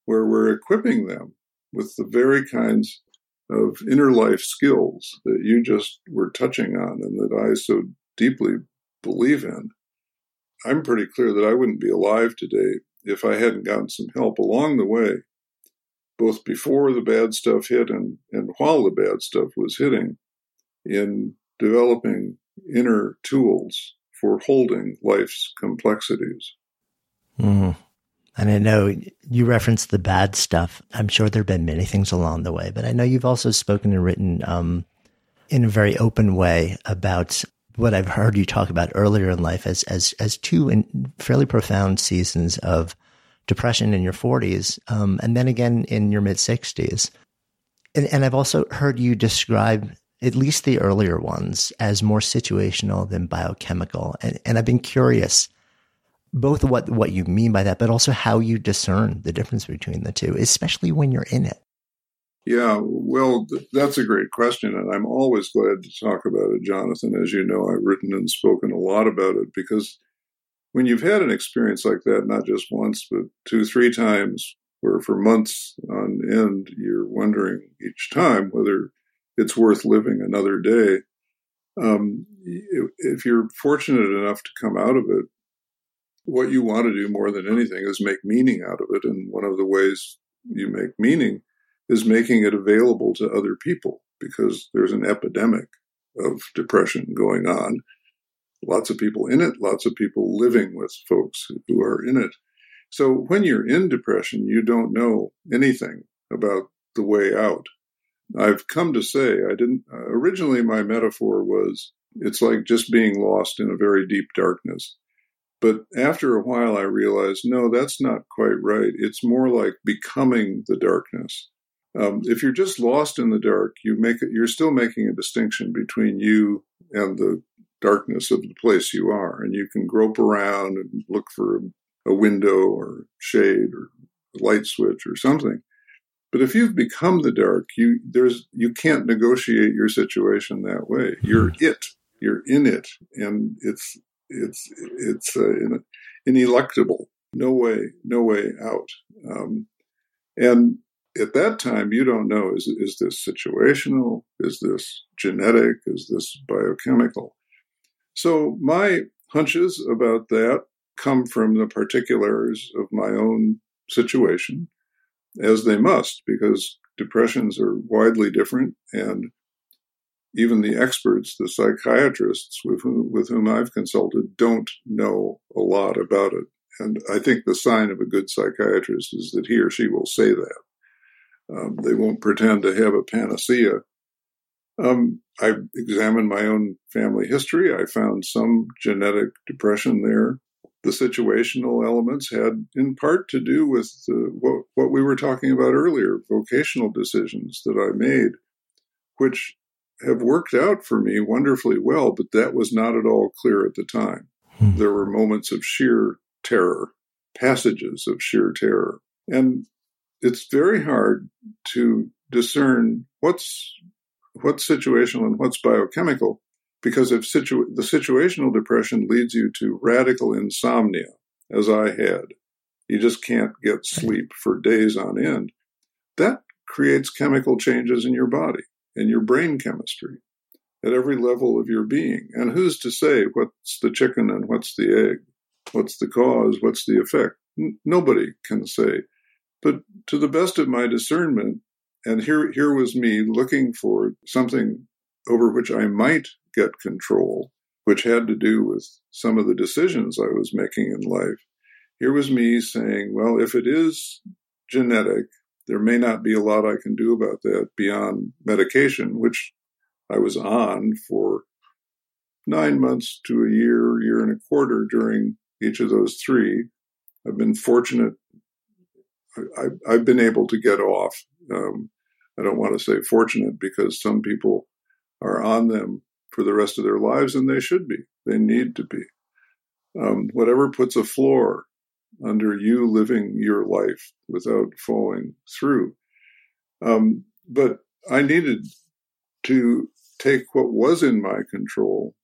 where we're equipping them with the very kinds of inner life skills that you just were touching on and that I so deeply believe in. I'm pretty clear that I wouldn't be alive today if I hadn't gotten some help along the way, both before the bad stuff hit and, and while the bad stuff was hitting, in developing inner tools for holding life's complexities. Mm-hmm. And I know you referenced the bad stuff. I'm sure there have been many things along the way, but I know you've also spoken and written um, in a very open way about what I've heard you talk about earlier in life as as as two fairly profound seasons of depression in your 40s, um, and then again in your mid 60s. And, and I've also heard you describe at least the earlier ones, as more situational than biochemical. And, and I've been curious both what, what you mean by that, but also how you discern the difference between the two, especially when you're in it. Yeah, well, th- that's a great question. And I'm always glad to talk about it, Jonathan. As you know, I've written and spoken a lot about it because when you've had an experience like that, not just once, but two, three times, where for months on end, you're wondering each time whether it's worth living another day. Um, if you're fortunate enough to come out of it, what you want to do more than anything is make meaning out of it. And one of the ways you make meaning is making it available to other people because there's an epidemic of depression going on. Lots of people in it, lots of people living with folks who are in it. So when you're in depression, you don't know anything about the way out. I've come to say I didn't originally my metaphor was it's like just being lost in a very deep darkness. But after a while I realized no that's not quite right. It's more like becoming the darkness. Um, if you're just lost in the dark, you make it, you're still making a distinction between you and the darkness of the place you are, and you can grope around and look for a window or shade or a light switch or something. But if you've become the dark, you there's you can't negotiate your situation that way. You're hmm. it. You're in it, and it's it's it's uh, ineluctable. No way, no way out. Um, and at that time, you don't know is is this situational? Is this genetic? Is this biochemical? So my hunches about that come from the particulars of my own situation as they must, because depressions are widely different. And even the experts, the psychiatrists with whom, with whom I've consulted, don't know a lot about it. And I think the sign of a good psychiatrist is that he or she will say that. Um, they won't pretend to have a panacea. Um, I examined my own family history. I found some genetic depression there the situational elements had in part to do with what, what we were talking about earlier vocational decisions that I made, which have worked out for me wonderfully well, but that was not at all clear at the time. Hmm. There were moments of sheer terror, passages of sheer terror. And it's very hard to discern what's what's situational and what's biochemical because if situ- the situational depression leads you to radical insomnia, as I had, you just can't get sleep for days on end. That creates chemical changes in your body and your brain chemistry at every level of your being. And who's to say what's the chicken and what's the egg? What's the cause? What's the effect? N- nobody can say. But to the best of my discernment, and here, here was me looking for something over which I might get control, which had to do with some of the decisions I was making in life. Here was me saying, well, if it is genetic, there may not be a lot I can do about that beyond medication, which I was on for nine months to a year, year and a quarter during each of those three. I've been fortunate. I, have been able to get off. Um, I don't want to say fortunate because some people are on them for the rest of their lives, and they should be. They need to be. Um, whatever puts a floor under you living your life without falling through. Um, but I needed to take what was in my control,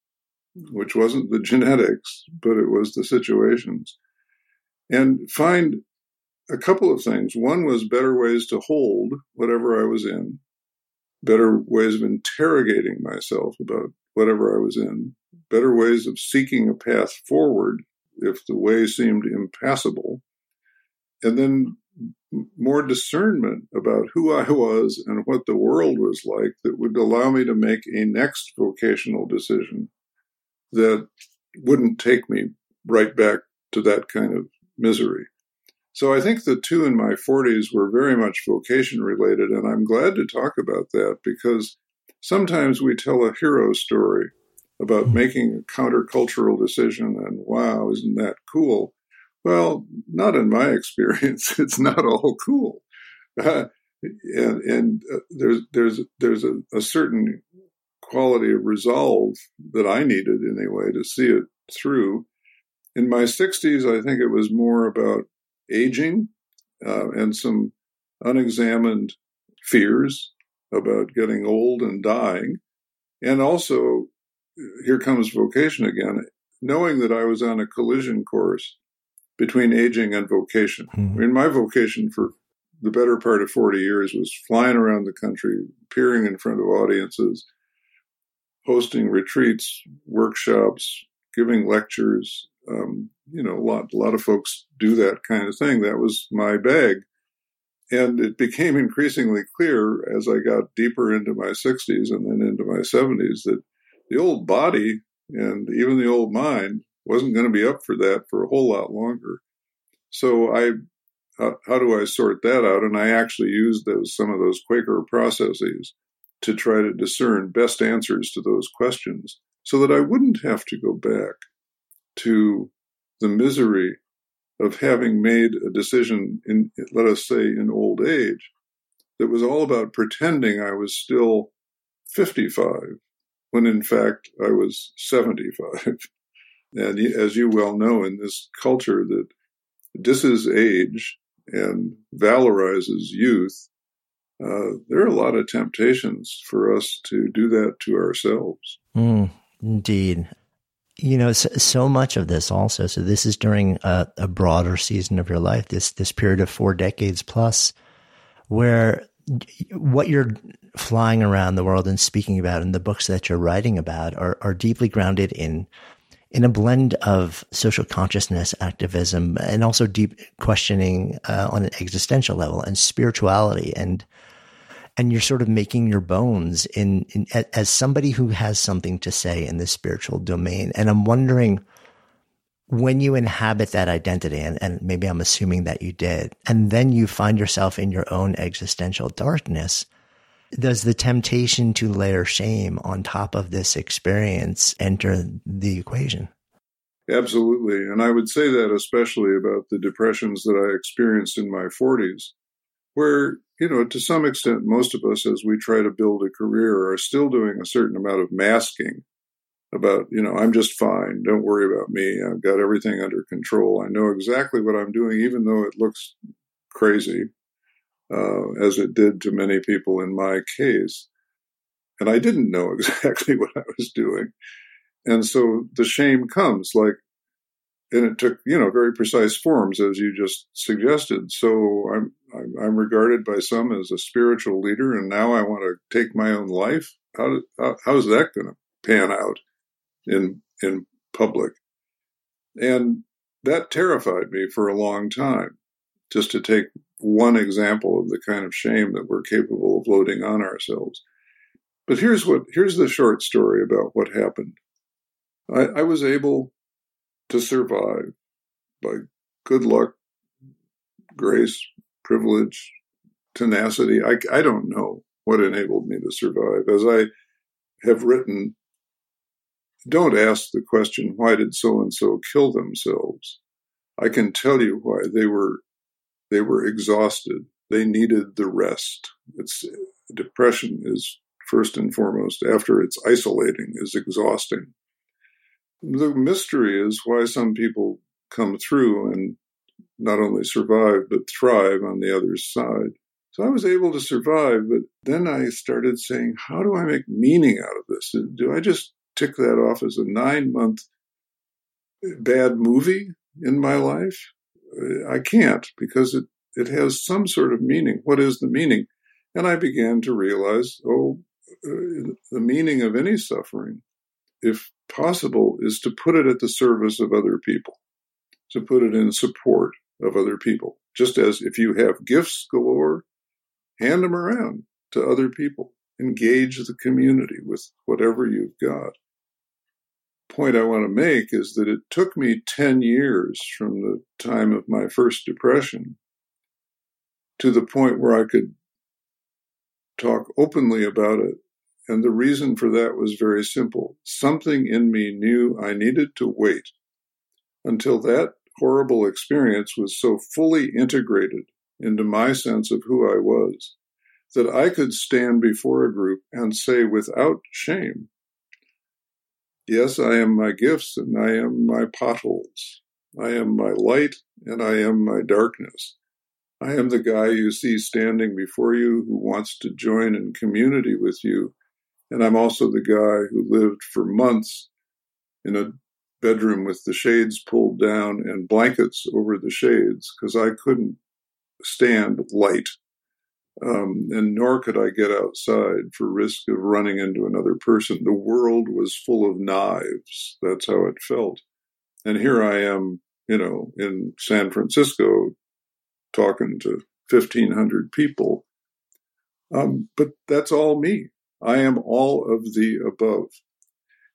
which wasn't the genetics, but it was the situations, and find a couple of things. One was better ways to hold whatever I was in, better ways of interrogating myself about whatever I was in, better ways of seeking a path forward if the way seemed impassable, and then more discernment about who I was and what the world was like that would allow me to make a next vocational decision that wouldn't take me right back to that kind of misery. So I think the two in my 40s were very much vocation related, and I'm glad to talk about that because sometimes we tell a hero story about mm-hmm. making a countercultural decision and wow, isn't that cool? Well, not in my experience. It's not all cool. Uh, and, and uh, there's there's there's a, a, certain quality of resolve that I needed anyway to see it through. In my 60s, I think it was more about aging uh, and some unexamined fears about getting old and dying, and also here comes vocation again, knowing that I was on a collision course between aging and vocation. Mm-hmm. I mean, my vocation for the better part of 40 years was flying around the country, appearing in front of audiences, hosting retreats, workshops, giving lectures. Um, you know, a lot, a lot of folks do that kind of thing. That was my bag. And it became increasingly clear as I got deeper into my 60s and then into my 70s that the old body and even the old mind wasn't going to be up for that for a whole lot longer. So I, how do I sort that out? And I actually used those some of those Quaker processes to try to discern best answers to those questions, so that I wouldn't have to go back to the misery of having made a decision in, let us say, in old age, that was all about pretending I was still 55 when in fact I was 75. and as you well know, in this culture that disses age and valorizes youth, uh, there are a lot of temptations for us to do that to ourselves. Mm, indeed. You know, so, so, much of this also. So this is during a, a broader season of your life, this this period of four decades plus, where what you're flying around the world and speaking about and the books that you're writing about are, are deeply grounded in in a blend of social consciousness activism and also deep questioning uh, on an existential level and spirituality and and you're sort of making your bones in, in as somebody who has something to say in the spiritual domain. And i'm wondering when you inhabit that identity, and, and maybe I'm assuming that you did, and then you find yourself in your own existential darkness, does the temptation to layer shame on top of this experience enter the equation? Absolutely. And I would say that especially about the depressions that I experienced in my 40s, where, you know, to some extent, most of us, as we try to build a career, are still doing a certain amount of masking about, you know, I'm just fine. Don't worry about me. I've got everything under control. I know exactly what I'm doing, even though it looks crazy, uh, as it did to many people in my case. And I didn't know exactly what I was doing. And so the shame comes like, and it took, you know, very precise forms as you just suggested. So I'm, I'm regarded by some as a spiritual leader, and now I want to take my own life. How, how how's that going to pan out? in in public. And that terrified me for a long time. Just to take one example of the kind of shame that we're capable of loading on ourselves. But here's what here's the short story about what happened. I, I was able to survive by good luck, grace, privilege, tenacity. I, I don't know what enabled me to survive. As I have written, don't ask the question, why did so and so kill themselves? I can tell you why. They were they were exhausted. They needed the rest. It's depression is first and foremost after it's isolating is exhausting. The mystery is why some people come through and not only survive but thrive on the other side. So I was able to survive, but then I started saying, how do I make meaning out of this? Do I just tick that off as a nine month bad movie in my life? I can't because it, it has some sort of meaning. What is the meaning? And I began to realize, oh, uh, the meaning of any suffering, if possible, is to put it at the service of other people, to put it in support of other people. Just as if you have gifts galore, hand them around to other people. Engage the community with whatever you've got. Point I want to make is that it took me 10 years from the time of my first depression to the point where I could talk openly about it. And the reason for that was very simple. Something in me knew I needed to wait until that horrible experience was so fully integrated into my sense of who I was that I could stand before a group and say without shame, Yes, I am my gifts and I am my potholes. I am my light and I am my darkness. I am the guy you see standing before you who wants to join in community with you. And I'm also the guy who lived for months in a bedroom with the shades pulled down and blankets over the shades because I couldn't stand light. Um, and nor could I get outside for risk of running into another person. The world was full of knives. That's how it felt. And here I am, you know, in San Francisco talking to 1,500 people. Um, but that's all me. I am all of the above.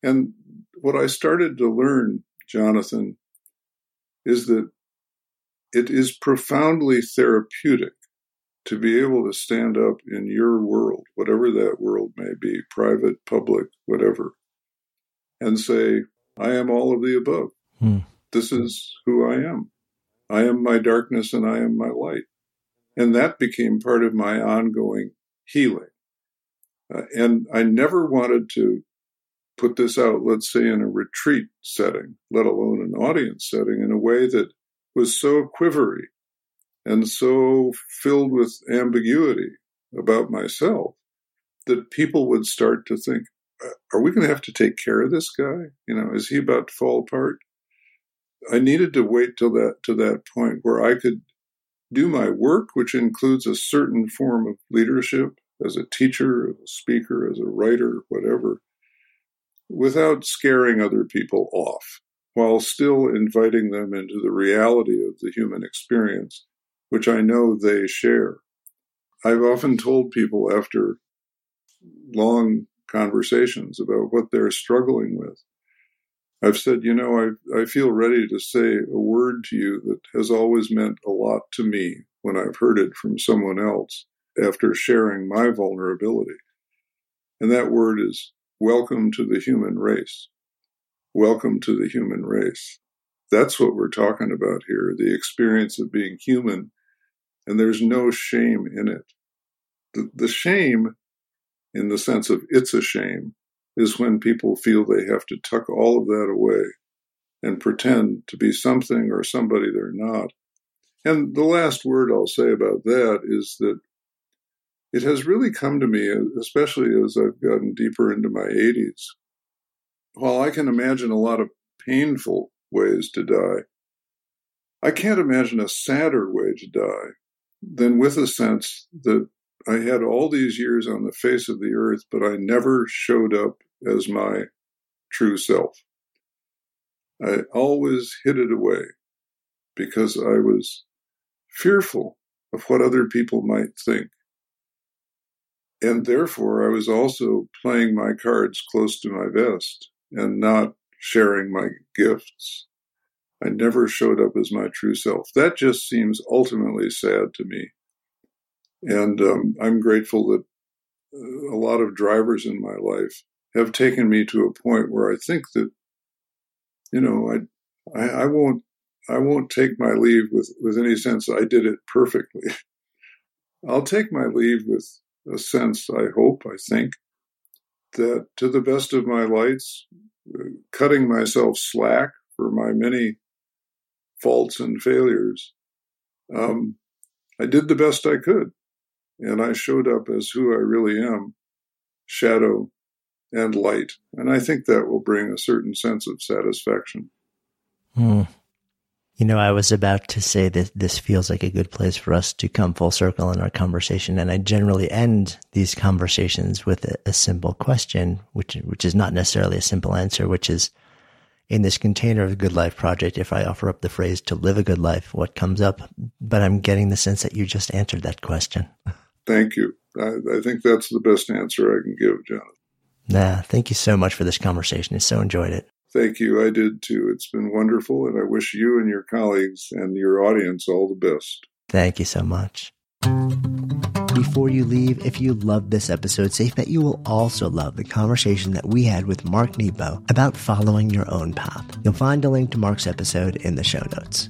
And what I started to learn, Jonathan, is that it is profoundly therapeutic to be able to stand up in your world, whatever that world may be, private, public, whatever, and say, I am all of the above. Hmm. This is who I am. I am my darkness and I am my light. And that became part of my ongoing healing. Uh, and I never wanted to put this out, let's say, in a retreat setting, let alone an audience setting, in a way that was so quivery and so filled with ambiguity about myself that people would start to think, uh, are we going to have to take care of this guy? You know, is he about to fall apart? I needed to wait till that to that point where I could do my work, which includes a certain form of leadership as a teacher, as a speaker, as a writer, whatever, without scaring other people off, while still inviting them into the reality of the human experience, which I know they share. I've often told people after long conversations about what they're struggling with I've said, you know, I, I feel ready to say a word to you that has always meant a lot to me when I've heard it from someone else after sharing my vulnerability. And that word is welcome to the human race. Welcome to the human race. That's what we're talking about here the experience of being human. And there's no shame in it. The, the shame, in the sense of it's a shame, is when people feel they have to tuck all of that away and pretend to be something or somebody they're not. And the last word I'll say about that is that it has really come to me, especially as I've gotten deeper into my 80s. While I can imagine a lot of painful ways to die, I can't imagine a sadder way to die than with a sense that I had all these years on the face of the earth, but I never showed up as my true self. I always hid it away. because I was fearful of what other people might think. And therefore, I was also playing my cards close to my vest and not sharing my gifts. I never showed up as my true self. That just seems ultimately sad to me. And um, I'm grateful that uh, a lot of drivers in my life have taken me to a point where I think that, you know, I, I, I won't, I won't take my leave with, with any sense I did it perfectly. I'll take my leave with a sense, I hope, I think, that to the best of my lights, uh, cutting myself slack for my many faults and failures, um, I did the best I could. And I showed up as who I really am shadow and light. And I think that will bring a certain sense of satisfaction. Hmm. You know, I was about to say that this feels like a good place for us to come full circle in our conversation. And I generally end these conversations with a, a simple question, which, which is not necessarily a simple answer, which is, in this container of the Good Life Project, if I offer up the phrase to live a good life, what comes up? But I'm getting the sense that you just answered that question. Thank you. I, I think that's the best answer I can give, Jonathan. Nah, thank you so much for this conversation. I so enjoyed it. Thank you. I did too. It's been wonderful, and I wish you and your colleagues and your audience all the best. Thank you so much. Before you leave, if you loved this episode, safe bet you will also love the conversation that we had with Mark Nepo about following your own path. You'll find a link to Mark's episode in the show notes.